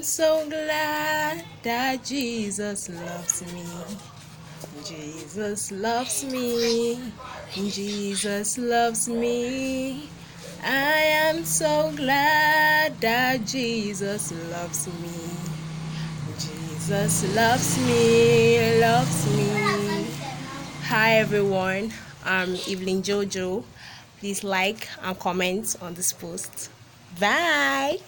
am so glad that Jesus loves me. Jesus loves me. Jesus loves me. I am so glad that Jesus loves me. Jesus loves me, loves me. Hi everyone, I'm Evelyn Jojo. Please like and comment on this post. Bye.